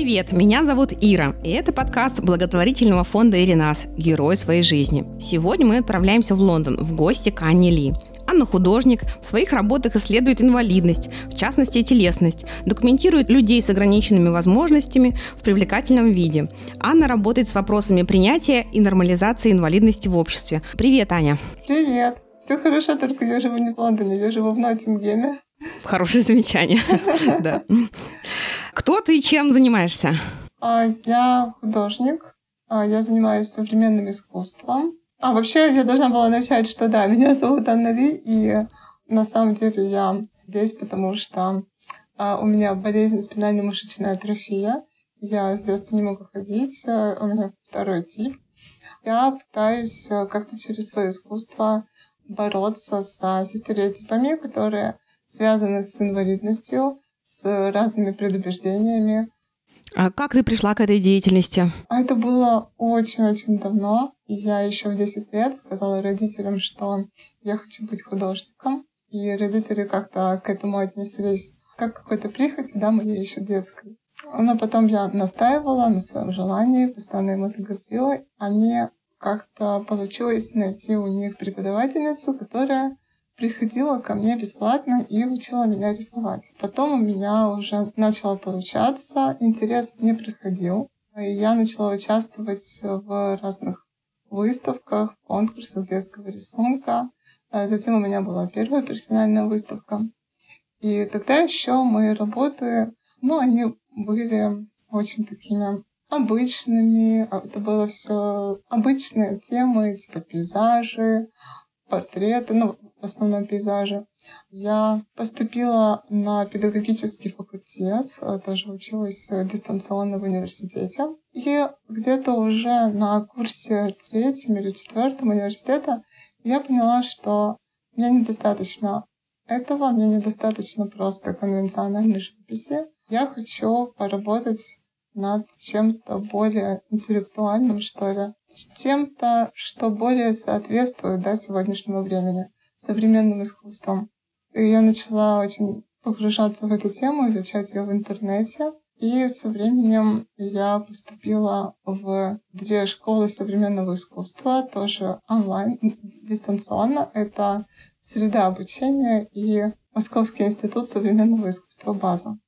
Привет, меня зовут Ира, и это подкаст благотворительного фонда «Иринас. Герой своей жизни». Сегодня мы отправляемся в Лондон в гости к Анне Ли. Анна художник, в своих работах исследует инвалидность, в частности телесность, документирует людей с ограниченными возможностями в привлекательном виде. Анна работает с вопросами принятия и нормализации инвалидности в обществе. Привет, Аня. Привет. Все хорошо, только я живу не в Лондоне, я живу в Ноттингеме. Хорошее замечание. Да. Кто ты и чем занимаешься? А, я художник. А, я занимаюсь современным искусством. А вообще я должна была начать, что да, меня зовут Анна Ли, и на самом деле я здесь, потому что а, у меня болезнь спинально-мышечная атрофия. Я с детства не могу ходить, у меня второй тип. Я пытаюсь как-то через свое искусство бороться со стереотипами, которые связаны с инвалидностью, с разными предубеждениями. А как ты пришла к этой деятельности? А это было очень-очень давно. Я еще в 10 лет сказала родителям, что я хочу быть художником. И родители как-то к этому отнеслись как какой-то прихоти, да, моей еще детской. Но потом я настаивала на своем желании, постоянно им это говорила. Они как-то получилось найти у них преподавательницу, которая приходила ко мне бесплатно и учила меня рисовать. Потом у меня уже начало получаться, интерес не приходил. И я начала участвовать в разных выставках, конкурсах детского рисунка. А затем у меня была первая персональная выставка. И тогда еще мои работы, ну, они были очень такими обычными. А это было все обычные темы, типа пейзажи, портреты, ну, в основном пейзажи. Я поступила на педагогический факультет, э, тоже училась дистанционно в университете. И где-то уже на курсе третьем или четвертом университета я поняла, что мне недостаточно этого, мне недостаточно просто конвенциональной живописи. Я хочу поработать над чем-то более интеллектуальным, что ли, чем-то, что более соответствует да, сегодняшнему времени современным искусством. И я начала очень погружаться в эту тему, изучать ее в интернете. И со временем я поступила в две школы современного искусства, тоже онлайн, дистанционно. Это среда обучения и Московский институт современного искусства «База».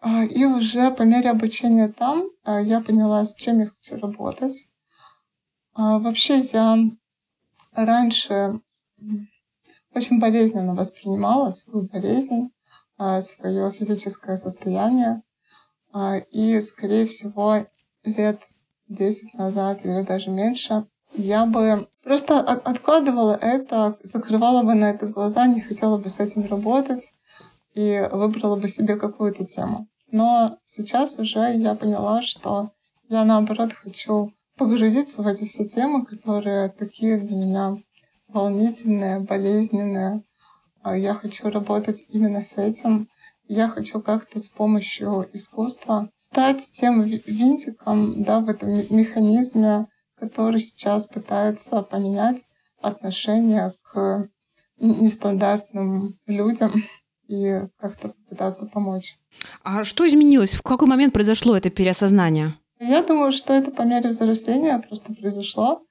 А, и уже по мере обучения там а, я поняла, с чем я хочу работать. А, вообще я раньше очень болезненно воспринимала свою болезнь, а, свое физическое состояние. А, и, скорее всего, лет 10 назад или даже меньше я бы просто от откладывала это, закрывала бы на это глаза, не хотела бы с этим работать и выбрала бы себе какую-то тему. Но сейчас уже я поняла, что я наоборот хочу погрузиться в эти все темы, которые такие для меня волнительные, болезненные. А я хочу работать именно с этим. Я хочу как-то с помощью искусства стать тем винтиком да, в этом механизме, который сейчас пытается поменять отношение к нестандартным людям и как-то попытаться помочь. А что изменилось? В какой момент произошло это переосознание? Я думаю, что это по мере взросления просто произошло,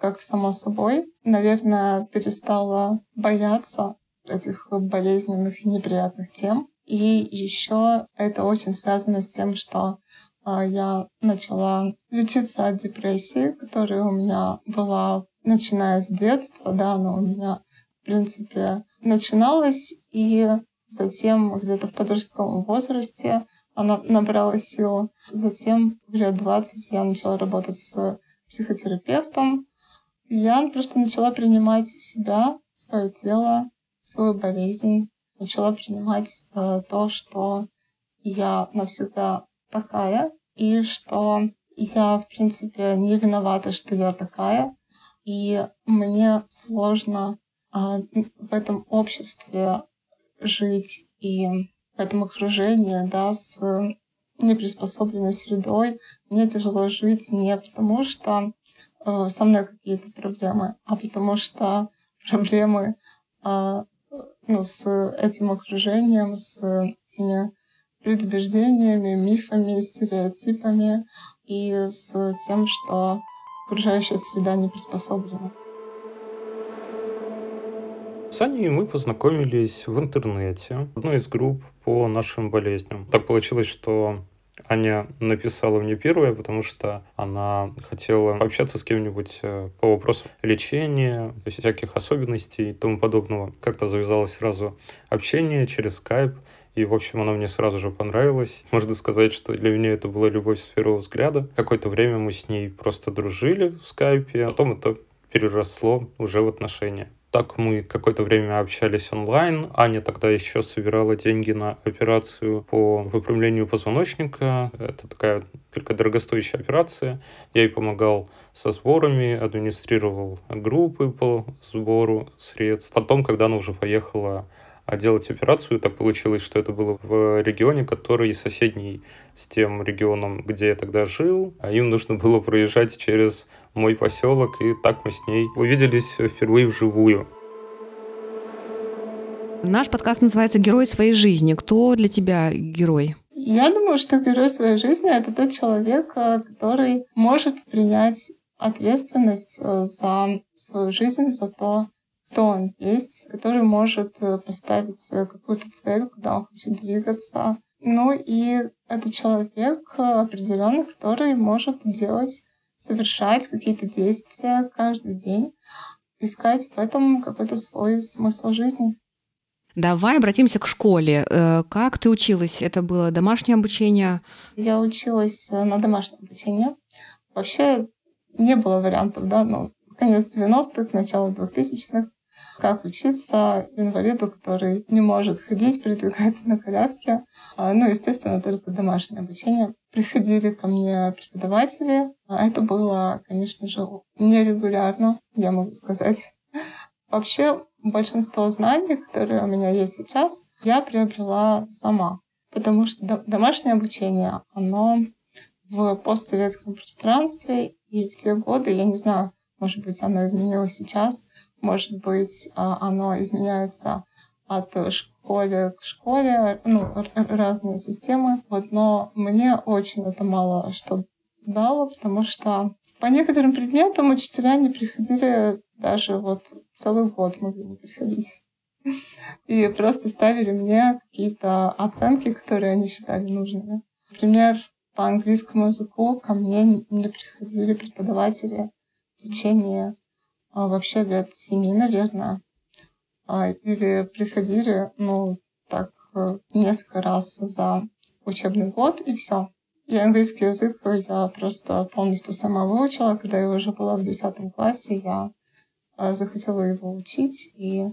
как само собой. Наверное, перестала бояться этих болезненных и неприятных тем. И еще это очень связано с тем, что э, я начала лечиться от депрессии, которая у меня была, начиная с детства, да, но у меня, в принципе, начиналась, и затем где-то в подростковом возрасте она набрала силу. Затем в лет 20 я начала работать с психотерапевтом. Я просто начала принимать себя, свое тело, свою болезнь. Начала принимать э, то, что я навсегда такая, и что я, в принципе, не виновата, что я такая. И мне сложно э, в этом обществе жить и этом окружении, да, с неприспособленной средой. Мне тяжело жить не потому, что э, со мной какие-то проблемы, а потому что проблемы э, ну, с этим окружением, с этими предубеждениями, мифами, стереотипами и с тем, что окружающая среда не приспособлена. С Аней мы познакомились в интернете, в одной из групп по нашим болезням. Так получилось, что Аня написала мне первое, потому что она хотела общаться с кем-нибудь э, по вопросу лечения, всяких особенностей и тому подобного. Как-то завязалось сразу общение через скайп. И, в общем, она мне сразу же понравилась. Можно сказать, что для меня это была любовь с первого взгляда. Какое-то время мы с ней просто дружили в скайпе, а потом это переросло уже в отношения. Так мы какое-то время общались онлайн. Аня тогда еще собирала деньги на операцию по выпрямлению позвоночника. Это такая только дорогостоящая операция. Я ей помогал со сборами, администрировал группы по сбору средств. Потом, когда она уже поехала а делать операцию. Так получилось, что это было в регионе, который соседний с тем регионом, где я тогда жил. А им нужно было проезжать через мой поселок, и так мы с ней увиделись впервые вживую. Наш подкаст называется «Герой своей жизни». Кто для тебя герой? Я думаю, что герой своей жизни — это тот человек, э, который может принять ответственность э, за свою жизнь, за то, кто он есть, который может э, поставить какую-то цель, куда он хочет двигаться. Ну и это человек э, определенный, который может делать, совершать какие-то действия каждый день, искать в этом какой-то свой смысл жизни. Давай обратимся к школе. Э, как ты училась? Это было домашнее обучение? Я училась на домашнее обучение. Вообще не было вариантов, да, ну, конец 90-х, начало 2000-х как учиться инвалиду, который не может ходить, передвигаться на коляске. А, ну, естественно, только домашнее обучение. Приходили ко мне преподаватели. А это было, конечно же, нерегулярно, я могу сказать. Вообще, большинство знаний, которые у меня есть сейчас, я приобрела сама. Потому что домашнее обучение, оно в постсоветском пространстве и в те годы, я не знаю, может быть, оно изменилось сейчас, может быть, а, оно изменяется от школы к школе, ну, разные системы. Вот, но мне очень это мало что дало, потому что по некоторым предметам учителя не приходили даже вот целый год могли не приходить. И просто ставили мне какие-то оценки, которые они считали нужными. Например, по английскому языку ко мне не приходили преподаватели в течение вообще лет семи, наверное. А, или приходили, ну, так, э, несколько раз за учебный год, и все. И английский язык я просто полностью сама выучила. Когда я уже была в десятом классе, я а, захотела его учить, и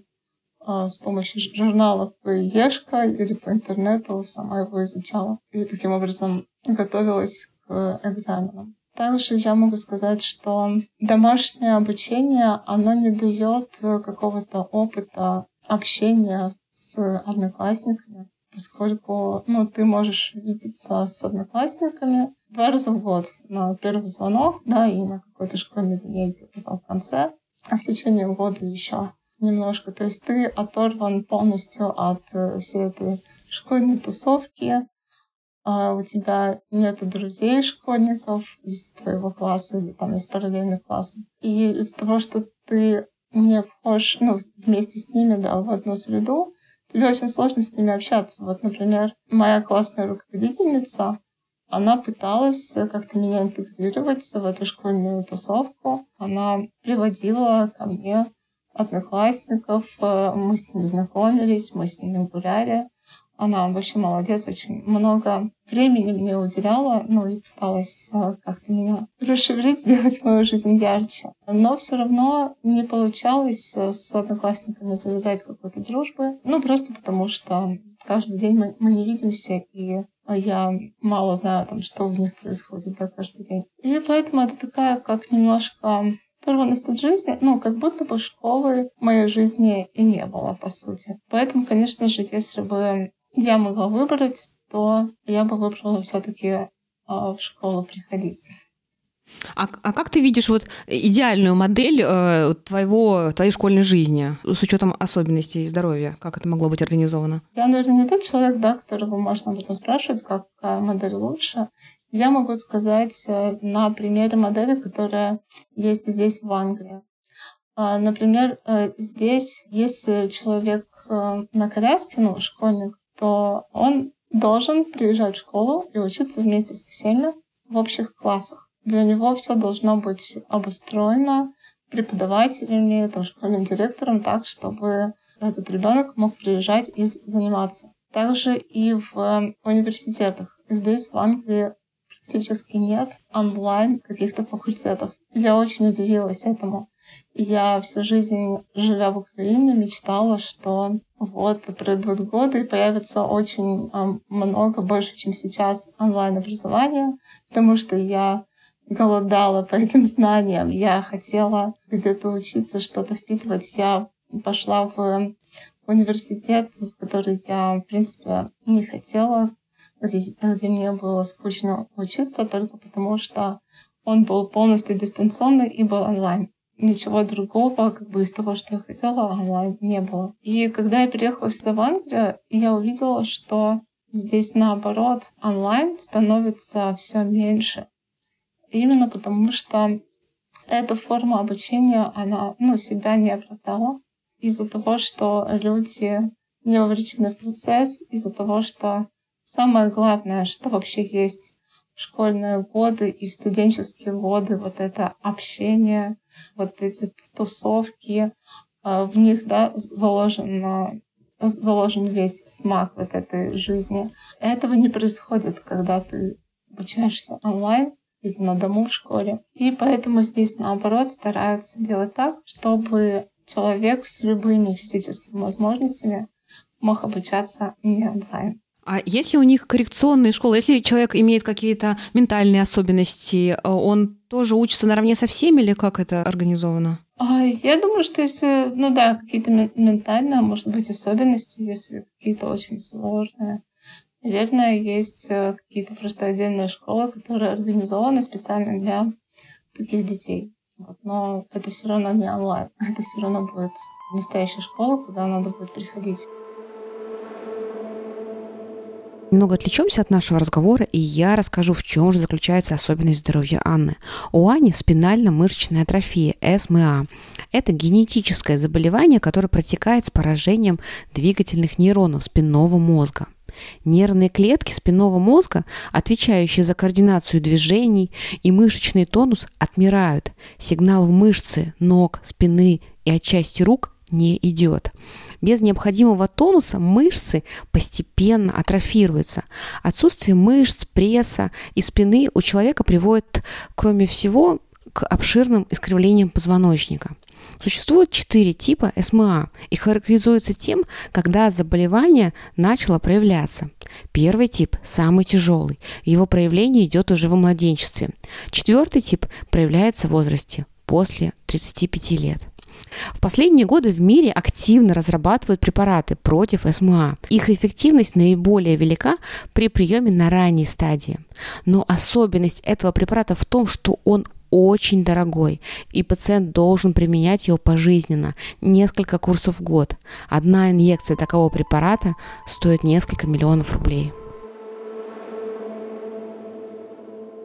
с помощью журналов Ешка или по интернету сама его изучала. И таким образом готовилась к экзаменам. Также я могу сказать, что домашнее обучение, оно не дает какого-то опыта общения с одноклассниками, поскольку ну, ты можешь видеться с одноклассниками два раза в год на первый звонок, да, и на какой-то школьной линейке потом в конце, а в течение года еще немножко. То есть ты оторван полностью от всей этой школьной тусовки, а у тебя нету друзей школьников из твоего класса или там из параллельных классов. И из-за того, что ты не вхож, ну, вместе с ними, да, в одну среду, тебе очень сложно с ними общаться. Вот, например, моя классная руководительница, она пыталась как-то меня интегрировать в эту школьную тусовку. Она приводила ко мне одноклассников, э, мы с ними знакомились, мы с ними гуляли. Она вообще молодец, очень много времени мне уделяла, ну и пыталась а, как-то меня расшевелить, сделать мою жизнь ярче. Но все равно не получалось а, с одноклассниками завязать какой-то дружбы. Ну, просто потому что каждый день мы, мы не видимся, и я мало знаю там, что в них происходит да, каждый день. И поэтому это такая, как немножко оторванность от жизни, ну, как будто бы школы в моей жизни и не было, по сути. Поэтому, конечно же, если бы я могла выбрать, то я бы выбрала все-таки а, в школу приходить. А, а как ты видишь вот идеальную модель э, твоего, твоей школьной жизни с учетом особенностей здоровья? Как это могло быть организовано? Я, наверное, не тот человек, да, которого можно об этом спрашивать, какая модель лучше. Я могу сказать э, на примере модели, которая есть здесь в Англии. А, например, э, здесь, если человек э, на коляске, ну, школьник, то он должен приезжать в школу и учиться вместе со всеми в общих классах для него все должно быть обустроено преподавателями, там, школьным директором так, чтобы этот ребенок мог приезжать и заниматься. Также и в университетах. Здесь, в Англии, практически нет онлайн каких-то факультетов. Я очень удивилась этому. Я всю жизнь, живя в Украине, мечтала, что вот пройдут годы и появится очень много, больше, чем сейчас, онлайн-образования, потому что я голодала по этим знаниям. Я хотела где-то учиться, что-то впитывать. Я пошла в университет, в который я, в принципе, не хотела, где, где мне было скучно учиться, только потому что он был полностью дистанционный и был онлайн. Ничего другого, как бы из того, что я хотела, не было. И когда я переехала сюда в Англию, я увидела, что здесь наоборот онлайн становится все меньше. Именно потому, что эта форма обучения, она ну, себя не оправдала из-за того, что люди не вовлечены в процесс, из-за того, что самое главное, что вообще есть в школьные годы и в студенческие годы, вот это общение, вот эти тусовки, а, в них да, заложен, заложен весь смак вот этой жизни. Этого не происходит, когда ты обучаешься онлайн, или на дому в школе. И поэтому здесь, наоборот, стараются делать так, чтобы человек с любыми физическими возможностями мог обучаться не онлайн. А если у них коррекционные школы, если человек имеет какие-то ментальные особенности, э, он тоже учится наравне со всеми или как это организовано? А, я думаю, что если, ну да, какие-то ментальные, может быть, особенности, если какие-то очень сложные, Наверное, есть э, какие-то просто отдельные школы, которые организованы специально для таких детей. Вот. Но это все равно не онлайн. Это все равно будет настоящая школа, куда надо будет приходить. Немного отвлечемся от нашего разговора, и я расскажу, в чем же заключается особенность здоровья Анны. У Ани спинально-мышечная атрофия, СМА. Это генетическое заболевание, которое протекает с поражением двигательных нейронов спинного мозга. Нервные клетки спинного мозга, отвечающие за координацию движений и мышечный тонус, отмирают. Сигнал в мышцы ног, спины и отчасти рук не идет. Без необходимого тонуса мышцы постепенно атрофируются. Отсутствие мышц, пресса и спины у человека приводит, кроме всего, к обширным искривлениям позвоночника. Существует четыре типа СМА и характеризуются тем, когда заболевание начало проявляться. Первый тип – самый тяжелый. Его проявление идет уже в младенчестве. Четвертый тип проявляется в возрасте после 35 лет. В последние годы в мире активно разрабатывают препараты против СМА. Их эффективность наиболее велика при приеме на ранней стадии. Но особенность этого препарата в том, что он очень дорогой, и пациент должен применять его пожизненно, несколько курсов в год. Одна инъекция такого препарата стоит несколько миллионов рублей.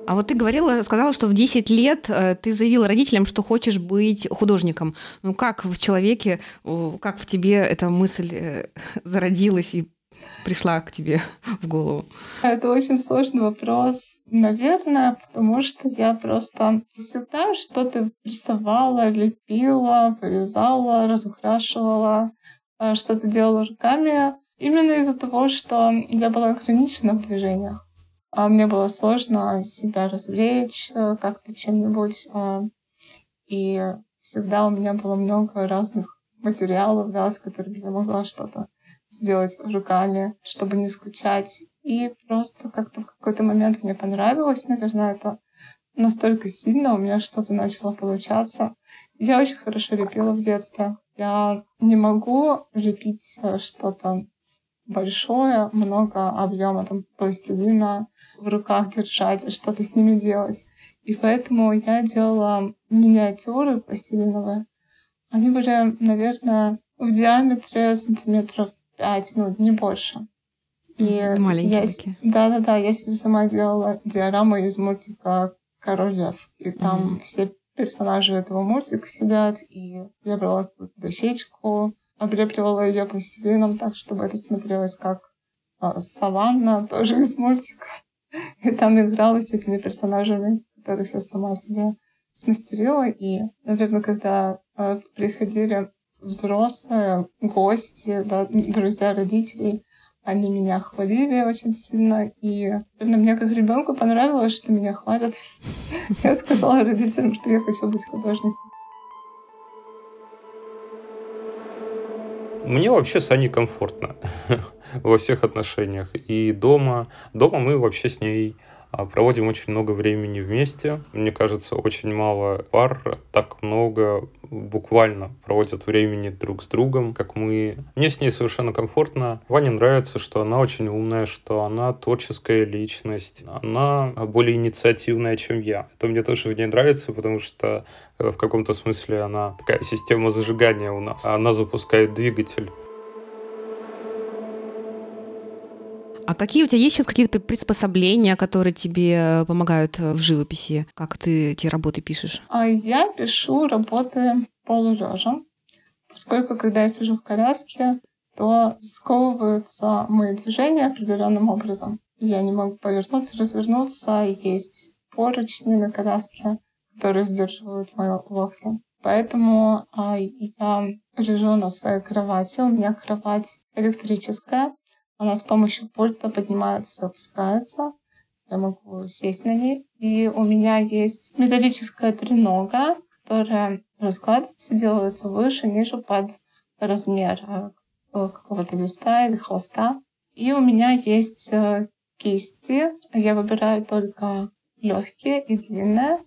А вот ты говорила, сказала, что в 10 лет э, ты заявила родителям, что хочешь быть художником. Ну как в человеке, как в тебе эта мысль э, зародилась и пришла к тебе в голову? Это очень сложный вопрос. Наверное, потому что я просто всегда что-то рисовала, лепила, вырезала, разукрашивала, э, что-то делала руками. Именно из-за того, что я была ограничена в движениях. А мне было сложно себя развлечь э, как-то чем-нибудь. Э, и всегда у меня было много разных материалов, да, с которыми я могла что-то сделать руками, чтобы не скучать. И просто как-то в какой-то момент мне понравилось, наверное, это настолько сильно, у меня что-то начало получаться. Я очень хорошо лепила в детстве. Я не могу лепить э, что-то большое, много объема там пластилина в руках держать, что-то с ними делать. И поэтому я делала миниатюры пластилиновые. Они были, наверное, в диаметре сантиметров 5, ну, не больше. И Маленькие я, такие. Да-да-да, я себе сама делала диорамы из мультика «Король лев». И там mm-hmm. все персонажи этого мультика сидят, и я брала какую-то дощечку, облепливала ее пластилином так, чтобы это смотрелось как а, саванна, тоже из мультика. И там играла с этими персонажами, которых я сама себе смастерила. И, наверное, когда а, приходили взрослые, гости, да, друзья родителей, они меня хвалили очень сильно, и наверное, мне как ребенку понравилось, что меня хвалят. Я сказала родителям, что я хочу быть художником. Мне вообще с Аней комфортно во всех отношениях. И дома, дома мы вообще с ней проводим очень много времени вместе. Мне кажется, очень мало пар так много буквально проводят времени друг с другом, как мы. Мне с ней совершенно комфортно. Ване нравится, что она очень умная, что она творческая личность, она более инициативная, чем я. Это мне тоже в ней нравится, потому что э, в каком-то смысле она такая система зажигания у нас. Она запускает двигатель. А какие у тебя есть сейчас какие-то приспособления, которые тебе помогают в живописи? Как ты эти работы пишешь? А я пишу работы полулежа, поскольку когда я сижу в коляске, то сковываются мои движения определенным образом. Я не могу повернуться, развернуться. Есть поручни на коляске, которые сдерживают мои локти. Поэтому а, я лежу на своей кровати. У меня кровать электрическая. Она с помощью пульта поднимается, опускается. Я могу сесть на ней. И у меня есть металлическая тренога, которая раскладывается, делается выше, ниже под размер э, какого-то листа или холста. И у меня есть э, кисти. Я выбираю только легкие и длинные.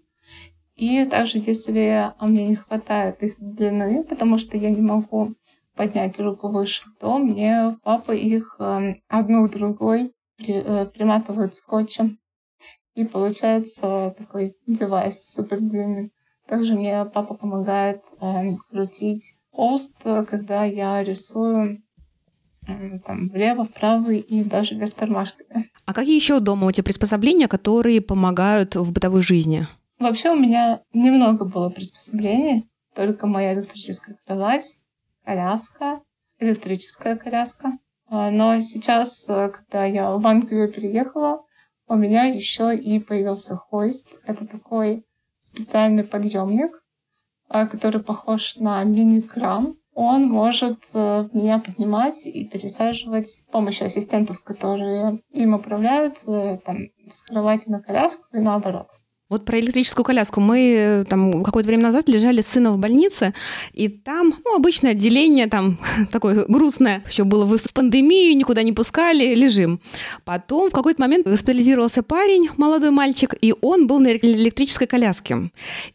И также, если мне не хватает их длины, потому что я не могу поднять руку выше, то мне папа их эм, одну другой э, приматывает скотчем. И получается такой девайс супер длинный. Также мне папа помогает э, крутить холст, когда я рисую э, там влево, вправо и даже вверх тормашками. А какие еще дома у тебя приспособления, которые помогают в бытовой жизни? Вообще у меня немного было приспособлений, только моя электрическая кровать коляска, электрическая коляска. А, но сейчас, э, когда я в Англию переехала, у меня еще и появился хойст. Это такой специальный подъемник, а, который похож на мини-кран. Он может э, меня поднимать и пересаживать с помощью ассистентов, которые им управляют, э, там, с кровати на коляску и наоборот. Вот про электрическую коляску. Мы э, там какое-то время назад лежали с сыном в больнице, и там, ну, обычное отделение, там такое грустное, еще было в пандемию, никуда не пускали, лежим. Потом в какой-то момент госпитализировался парень, молодой мальчик, и он был на электрической коляске.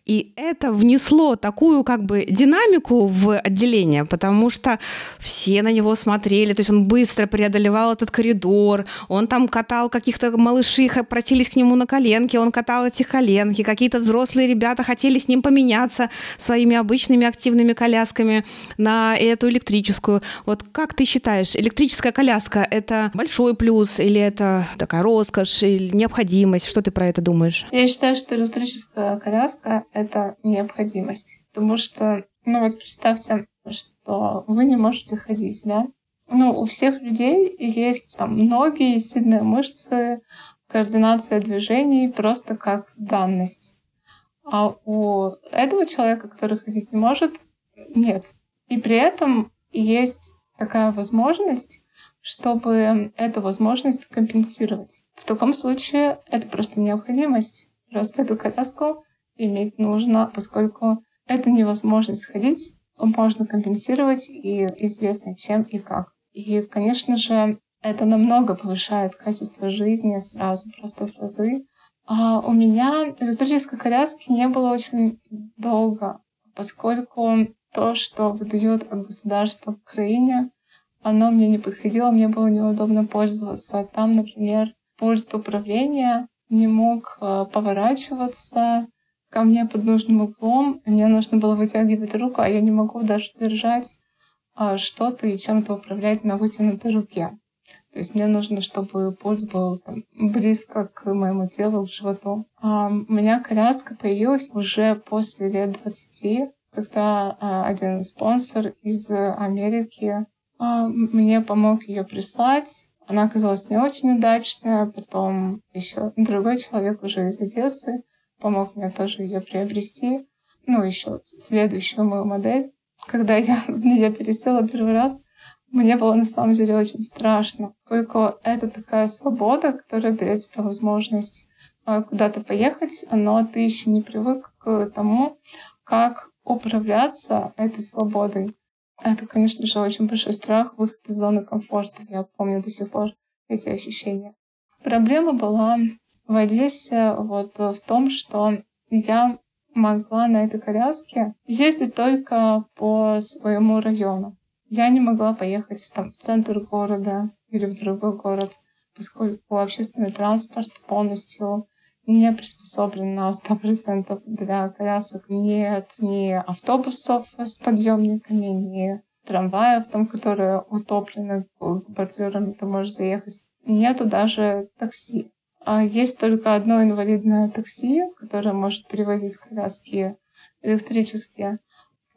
И это внесло такую как бы динамику в отделение, потому что все на него смотрели, то есть он быстро преодолевал этот коридор, он там катал каких-то малышей, просились к нему на коленке, он катал этих коленки, какие-то взрослые ребята хотели с ним поменяться своими обычными активными колясками на эту электрическую. Вот как ты считаешь, электрическая коляска — это большой плюс или это такая роскошь или необходимость? Что ты про это думаешь? Я считаю, что электрическая коляска — это необходимость. Потому что, ну вот представьте, что вы не можете ходить, да? Ну, у всех людей есть там ноги, сильные мышцы, координация движений просто как данность. А у этого человека, который ходить не может, нет. И при этом есть такая возможность, чтобы эту возможность компенсировать. В таком случае это просто необходимость. Просто эту коляску иметь нужно, поскольку это невозможность ходить, можно компенсировать и известно чем и как. И, конечно же, это намного повышает качество жизни сразу, просто в разы. А у меня электрической коляски не было очень долго, поскольку то, что выдают от государства в Украине, оно мне не подходило, мне было неудобно пользоваться. Там, например, пульт управления не мог э, поворачиваться ко мне под нужным углом. Мне нужно было вытягивать руку, а я не могу даже держать а, что-то и чем-то управлять на вытянутой руке. То есть мне нужно, чтобы пульс был там, близко к моему телу, к животу. А у меня коляска появилась уже после лет 20, когда а, один спонсор из Америки а, мне помог ее прислать. Она оказалась не очень удачная. Потом еще другой человек уже из Одессы помог мне тоже ее приобрести. Ну, еще следующую мою модель. Когда я в нее пересела первый раз, мне было на самом деле очень страшно. Только это такая свобода, которая дает тебе возможность а, куда-то поехать, но ты еще не привык к тому, как управляться этой свободой. Это, конечно же, очень большой страх, выход из зоны комфорта. Я помню до сих пор эти ощущения. Проблема была в Одессе вот в том, что я могла на этой коляске ездить только по своему району. Я не могла поехать там, в центр города или в другой город, поскольку общественный транспорт полностью не приспособлен на 100% для колясок. Нет ни автобусов с подъемниками, ни трамваев, там, которые утоплены бордюрами, ты можешь заехать. Нету даже такси. А есть только одно инвалидное такси, которое может перевозить коляски электрические.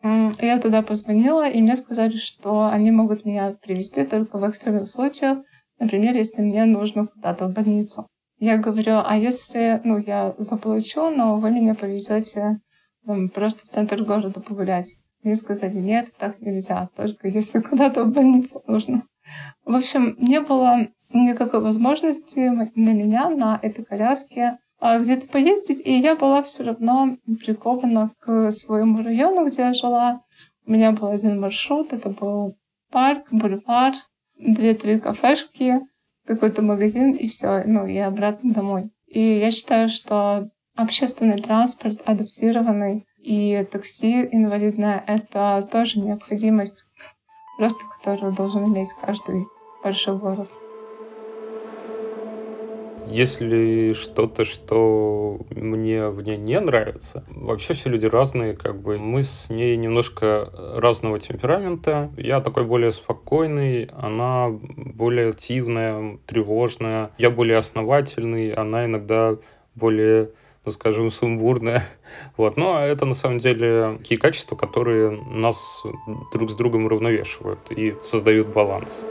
Я туда позвонила, и мне сказали, что они могут меня привезти только в экстренных случаях, например, если мне нужно куда-то в больницу. Я говорю, а если, ну, я заплачу, но вы меня повезете там, просто в центр города погулять? Мне сказали, нет, так нельзя, только если куда-то в больницу нужно. В общем, не было никакой возможности на меня на этой коляске где-то поездить, и я была все равно прикована к своему району, где я жила. У меня был один маршрут, это был парк, бульвар, две-три кафешки, какой-то магазин, и все, ну, и обратно домой. И я считаю, что общественный транспорт адаптированный и такси инвалидное — это тоже необходимость, просто которую должен иметь каждый большой город. Если что-то, что мне в ней не нравится, вообще все люди разные, как бы мы с ней немножко разного темперамента. Я такой более спокойный, она более активная, тревожная. Я более основательный, она иногда более ну, скажем, сумбурная. Вот. Но это на самом деле такие качества, которые нас друг с другом уравновешивают и создают баланс.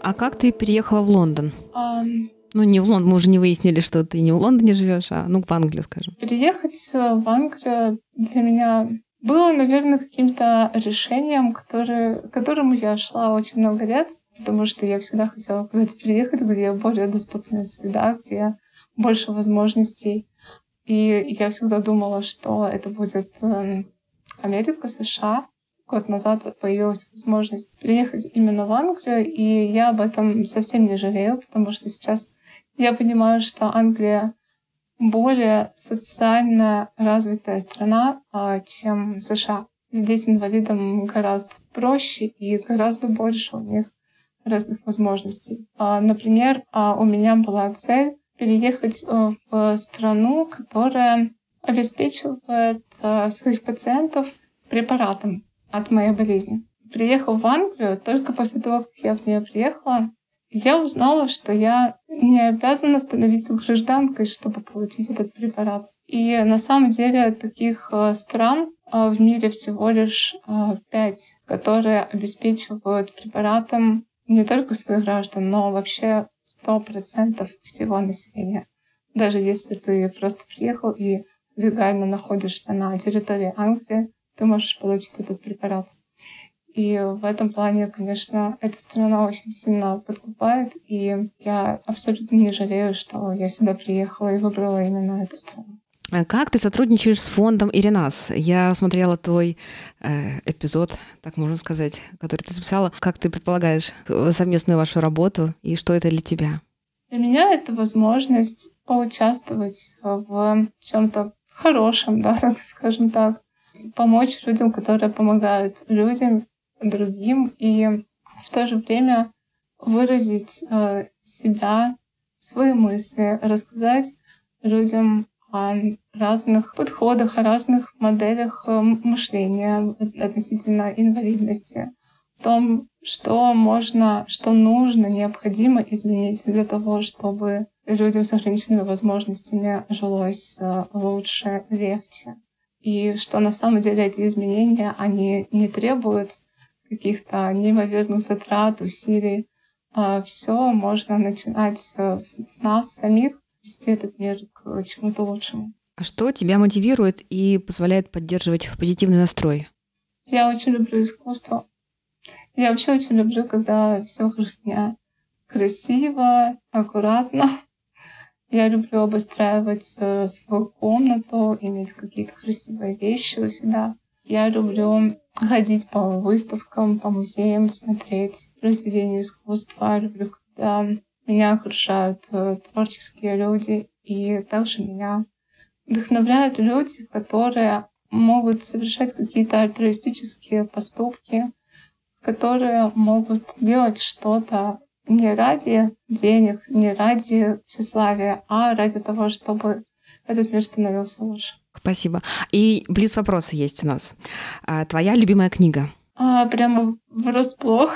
А как ты переехала в Лондон? Um, ну, не в Лондон, мы уже не выяснили, что ты не в Лондоне живешь, а ну в Англию, скажем. Переехать в Англию для меня было, наверное, каким-то решением, которое, к которому я шла очень много лет, потому что я всегда хотела куда-то переехать, где более доступная среда, где больше возможностей. И я всегда думала, что это будет эм, Америка, США. Год назад появилась возможность приехать именно в Англию, и я об этом совсем не жалею, потому что сейчас я понимаю, что Англия более социально развитая страна, а, чем США. Здесь инвалидам гораздо проще и гораздо больше у них разных возможностей. А, например, а, у меня была цель переехать э, в страну, которая обеспечивает своих пациентов препаратом от моей болезни. Приехал в Англию только после того, как я в нее приехала, я узнала, что я не обязана становиться гражданкой, чтобы получить этот препарат. И на самом деле таких э, стран э, в мире всего лишь э, пять, которые обеспечивают препаратом не только своих граждан, но вообще сто процентов всего населения. Даже если ты просто приехал и легально находишься на территории Англии, ты можешь получить этот препарат. И в этом плане, конечно, эта страна очень сильно подкупает, и я абсолютно не жалею, что я сюда приехала и выбрала именно эту страну. А как ты сотрудничаешь с фондом Иринас? Я смотрела твой э, эпизод, так можно сказать, который ты записала. Как ты предполагаешь совместную вашу работу и что это для тебя? Для меня это возможность поучаствовать в чем-то хорошем, да, так скажем так, помочь людям, которые помогают людям другим и в то же время выразить э, себя, свои мысли, рассказать людям о разных подходах, о разных моделях э, мышления относительно инвалидности, в том, что можно, что нужно, необходимо изменить для того, чтобы людям с ограниченными возможностями жилось э, лучше, легче. И что на самом деле эти изменения, они не требуют каких-то неимоверных затрат, усилий. А Все можно начинать э, с нас самих, вести этот мир к чему-то лучшему. А что тебя мотивирует и позволяет поддерживать позитивный настрой? Я очень люблю искусство. Я вообще очень люблю, когда все вокруг меня красиво, аккуратно. Я люблю обустраивать э, свою комнату, иметь какие-то красивые вещи у себя. Я люблю ходить по выставкам, по музеям, смотреть произведения искусства. Люблю, когда меня окружают э, творческие люди. И также меня вдохновляют люди, которые могут совершать какие-то альтруистические поступки, которые могут делать что-то не ради денег, не ради тщеславия, а ради того, чтобы этот мир становился лучше. Спасибо. И близ вопросы есть у нас. А, твоя любимая книга? А, прямо врасплох.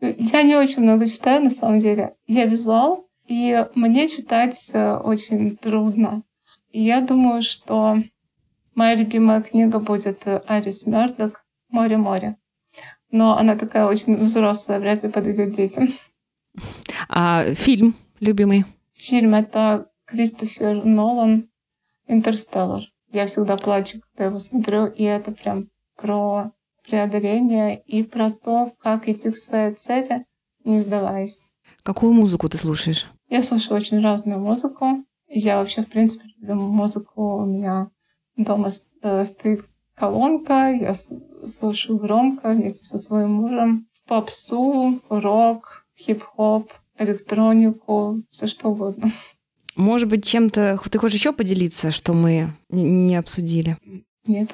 Я не очень много читаю, на самом деле. Я визуал, и мне читать э, очень трудно. И я думаю, что моя любимая книга будет э, Арис Мёрдок «Море-море» но она такая очень взрослая, вряд ли подойдет детям. А фильм любимый? Фильм — это Кристофер Нолан «Интерстеллар». Я всегда плачу, когда его смотрю, и это прям про преодоление и про то, как идти к своей цели, не сдаваясь. Какую музыку ты слушаешь? Я слушаю очень разную музыку. Я вообще, в принципе, люблю музыку. У меня дома э, стоит колонка, я слушаю громко вместе со своим мужем. Попсу, рок, хип-хоп, электронику, все что угодно. Может быть, чем-то ты хочешь еще поделиться, что мы не обсудили? Нет.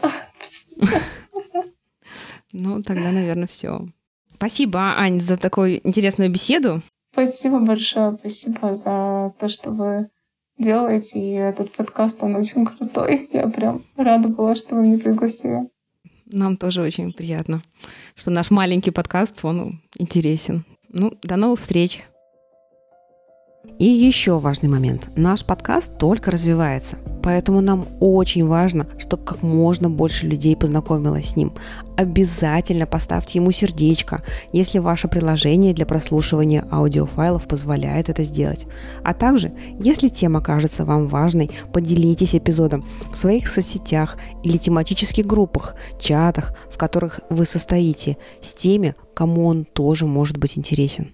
Ну, тогда, наверное, все. Спасибо, Ань, за такую интересную беседу. Спасибо большое, спасибо за то, что вы делаете, и этот подкаст, он очень крутой. Я прям рада была, что вы меня пригласили. Нам тоже очень приятно, что наш маленький подкаст, он интересен. Ну, до новых встреч! И еще важный момент. Наш подкаст только развивается, поэтому нам очень важно, чтобы как можно больше людей познакомилось с ним. Обязательно поставьте ему сердечко, если ваше приложение для прослушивания аудиофайлов позволяет это сделать. А также, если тема кажется вам важной, поделитесь эпизодом в своих соцсетях или тематических группах, чатах, в которых вы состоите, с теми, кому он тоже может быть интересен.